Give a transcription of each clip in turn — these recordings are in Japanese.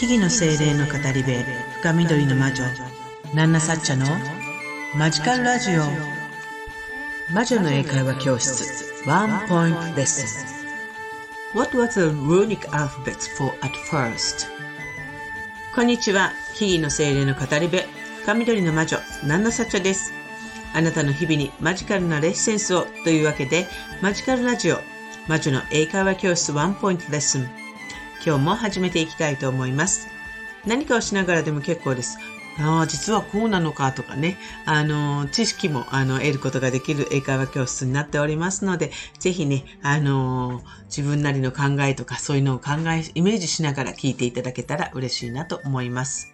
木々の精霊の語り部深緑の魔女ナンナサッチャのマジカルラジオ。魔女の英会話教室ワンポイントレッスン。What was the runic alphabet for at first? こんにちは木々の精霊の語り部深緑の魔女ナンナサッチャです。あなたの日々にマジカルなレッセンスをというわけでマジカルラジオ魔女の英会話教室ワンポイントレッスン。今日も始めていきたいと思います。何かをしながらでも結構です。ああ、実はこうなのかとかね、あの、知識も、あの、得ることができる英会話教室になっておりますので、ぜひね、あの、自分なりの考えとか、そういうのを考え、イメージしながら聞いていただけたら嬉しいなと思います。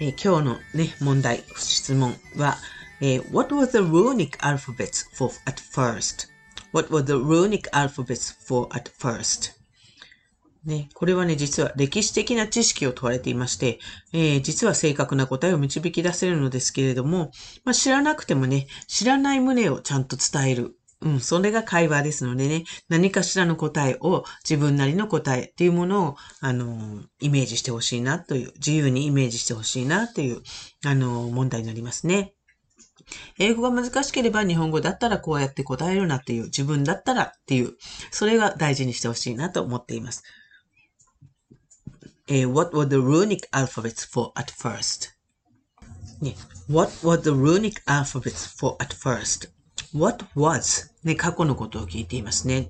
えー、今日のね、問題、質問は、えー、What was the runic alphabet for at first?What was the runic alphabets for at first? ね、これはね、実は歴史的な知識を問われていまして、えー、実は正確な答えを導き出せるのですけれども、まあ、知らなくてもね、知らない旨をちゃんと伝える。うん、それが会話ですのでね、何かしらの答えを、自分なりの答えっていうものを、あの、イメージしてほしいなという、自由にイメージしてほしいなという、あの、問題になりますね。英語が難しければ日本語だったらこうやって答えるなっていう、自分だったらっていう、それが大事にしてほしいなと思っています。uh, what were the runic alphabets for at first? Yeah. What were the runic alphabets for at first? What was ね、過去のことを聞いていますね。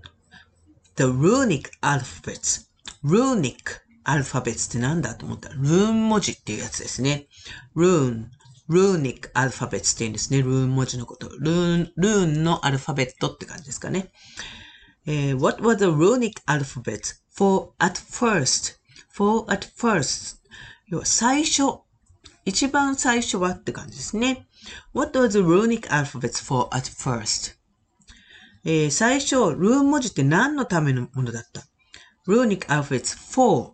The runic alphabets. runic alphabets ってなんだと思ったら、ルーン文字っていうやつですね。rune, runic alphabets って言うんですね。ルーン文字のこと。ルーン、ルーンのアルファベットって感じですかね。えー、what were the runic alphabets for at first? For at first 最初。一番最初はって感じですね。What was the runic alphabets for at first? えー、最初、ルーン文字って何のためのものだった ?runic alphabet for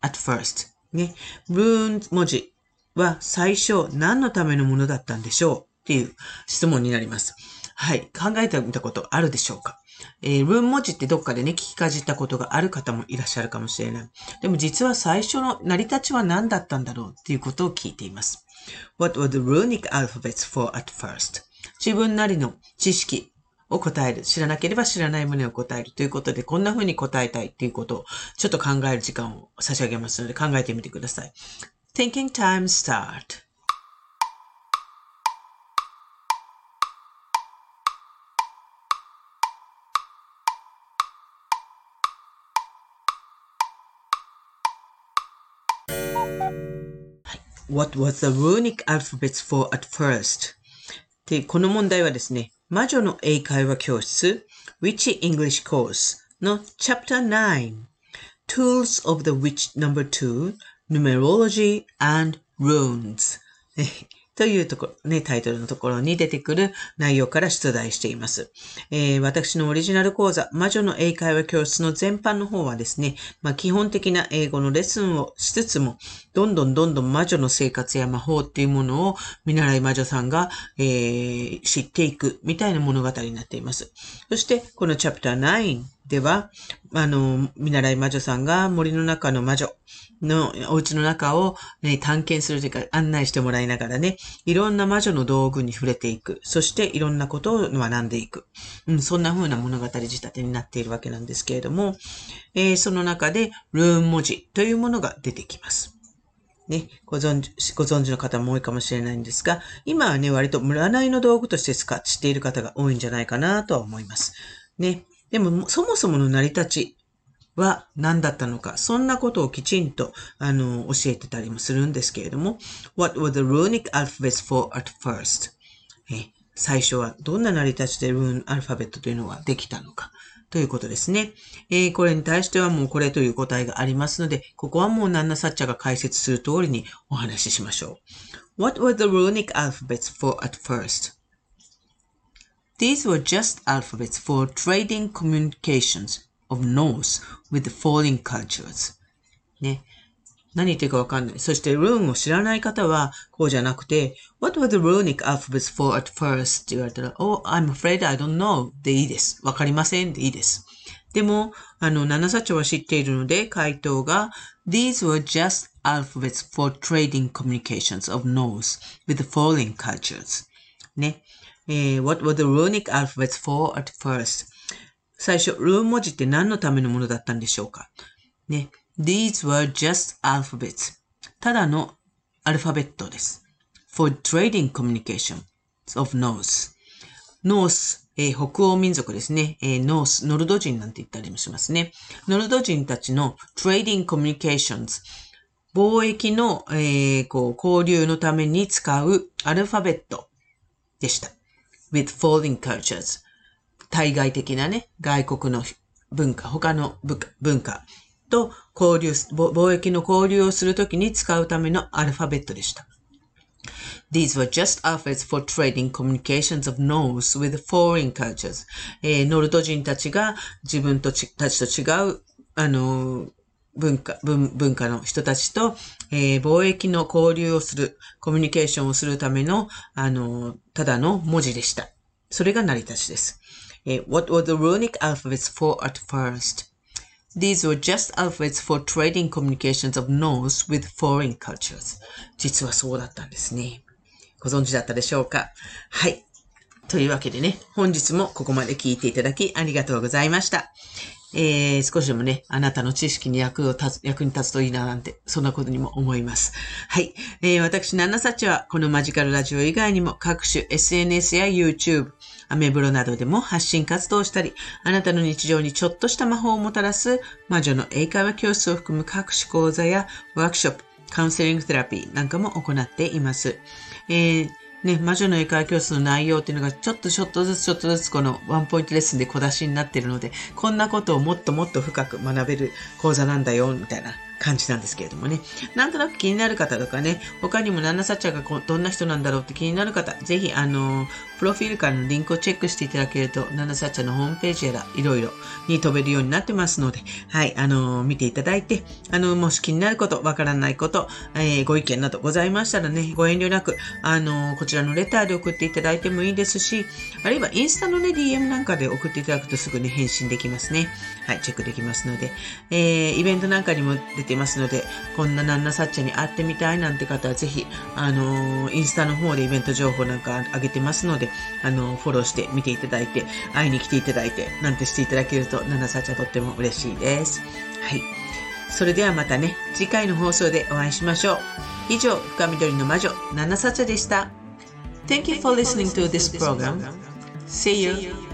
at first. ね。ルーン文字は最初何のためのものだったんでしょう？っていう質問になります。はい。考えてみたことあるでしょうか？えー、文文字ってどっかでね、聞きかじったことがある方もいらっしゃるかもしれない。でも実は最初の成り立ちは何だったんだろうっていうことを聞いています。What were the runic alphabets for at first? 自分なりの知識を答える。知らなければ知らない旨を答えるということで、こんな風に答えたいっていうことをちょっと考える時間を差し上げますので考えてみてください。Thinking time start. What was the runic alphabets for at first? で、この問題はですね、魔女の英会話教室 Witchy English Course の Chapter 9 Tools of the Witch No.2 Numerology and Runes というところ、ね、タイトルのところに出てくる内容から出題しています。えー、私のオリジナル講座、魔女の英会話教室の全般の方はですね、まあ、基本的な英語のレッスンをしつつも、どんどんどんどん魔女の生活や魔法っていうものを見習い魔女さんが、えー、知っていくみたいな物語になっています。そして、このチャプター9では、あの、見習い魔女さんが森の中の魔女のお家の中を、ね、探検するというか案内してもらいながらね、いろんな魔女の道具に触れていく。そしていろんなことを学んでいく。うん、そんな風な物語仕立てになっているわけなんですけれども、えー、その中でルーン文字というものが出てきます。ね、ご存知、ご存知の方も多いかもしれないんですが、今はね、割と占いの道具として使っている方が多いんじゃないかなとは思います。ね。でも、そもそもの成り立ちは何だったのか、そんなことをきちんと、あの、教えてたりもするんですけれども、What were the runic alphabets for at first? 最初はどんな成り立ちでルーンアルファベットというのはできたのか。ということですね。えー、これに対してはもうこれという答えがありますので、ここはもうナンナサッチャが解説する通りにお話ししましょう。What were the runic alphabets for at first? These were just alphabets for trading communications of North with foreign cultures. ね。何言ってるかわかんない。そして、ルーンを知らない方は、こうじゃなくて、What were the runic alphabets for at first? って言われたら、Oh, I'm afraid I don't know でいいです。わかりませんでいいです。でも、あの、七サチョは知っているので、回答が、These were just alphabets for trading communications of knows with foreign cultures. ね。 えー、what were the runic alphabets for at first? 最初、ルーン文字って何のためのものだったんでしょうかね。These were just alphabets. ただのアルファベットです。for trading communication of Norse. Norse えー、北欧民族ですね。えー、ノース、ノルド人なんて言ったりもしますね。ノルド人たちの trading communications 貿易の、えー、こう交流のために使うアルファベットでした。With foreign cultures 対外的なね、外国の文化、他の文化と交流、貿易の交流をするときに使うためのアルファベットでした。These were just efforts for trading communications of Norse with foreign cultures. えー、ノルド人たちが自分たちと違う、あの、文化、文文化の人たちと、えー、貿易の交流をする、コミュニケーションをするための、あの、ただの文字でした。それが成り立ちです。えー、What were the runic alphabets for at first? These were just alphabets for trading communications of Norse with foreign cultures. 実はそうだったんですね。ご存知だったでしょうか？はい。というわけでね、本日もここまで聞いていただきありがとうございました。えー、少しでもね、あなたの知識に役を立つ、役に立つといいななんて、そんなことにも思います。はい。えー、私、ナナサチは、このマジカルラジオ以外にも各種 SNS や YouTube、アメブロなどでも発信活動したり、あなたの日常にちょっとした魔法をもたらす魔女の英会話教室を含む各種講座やワークショップ、カウンセリングセラピーなんかも行っています。えーね、魔女の英会話教室の内容っていうのがちょっとちょっとずつちょっとずつこのワンポイントレッスンで小出しになってるので、こんなことをもっともっと深く学べる講座なんだよ、みたいな。感じなんですけれどもね。なんとなく気になる方とかね、他にもナナサチャがどんな人なんだろうって気になる方、ぜひ、あの、プロフィールからのリンクをチェックしていただけると、ナナサチャのホームページやら、いろいろに飛べるようになってますので、はい、あの、見ていただいて、あの、もし気になること、わからないこと、えー、ご意見などございましたらね、ご遠慮なく、あの、こちらのレターで送っていただいてもいいですし、あるいはインスタのね、DM なんかで送っていただくとすぐに返信できますね。はい、チェックできますので、えー、イベントなんかにも出ててますので、こんなナンナサッチャに会ってみたいなんて方はぜひ、あのー、インスタの方でイベント情報なんか上げてますので、あのー、フォローして見ていただいて、会いに来ていただいて、なんてしていただけると、ナンナサッチャとっても嬉しいです。はい。それではまたね、次回の放送でお会いしましょう。以上、深緑の魔女、ナンナサッチャでした。Thank you for listening to this program. See you.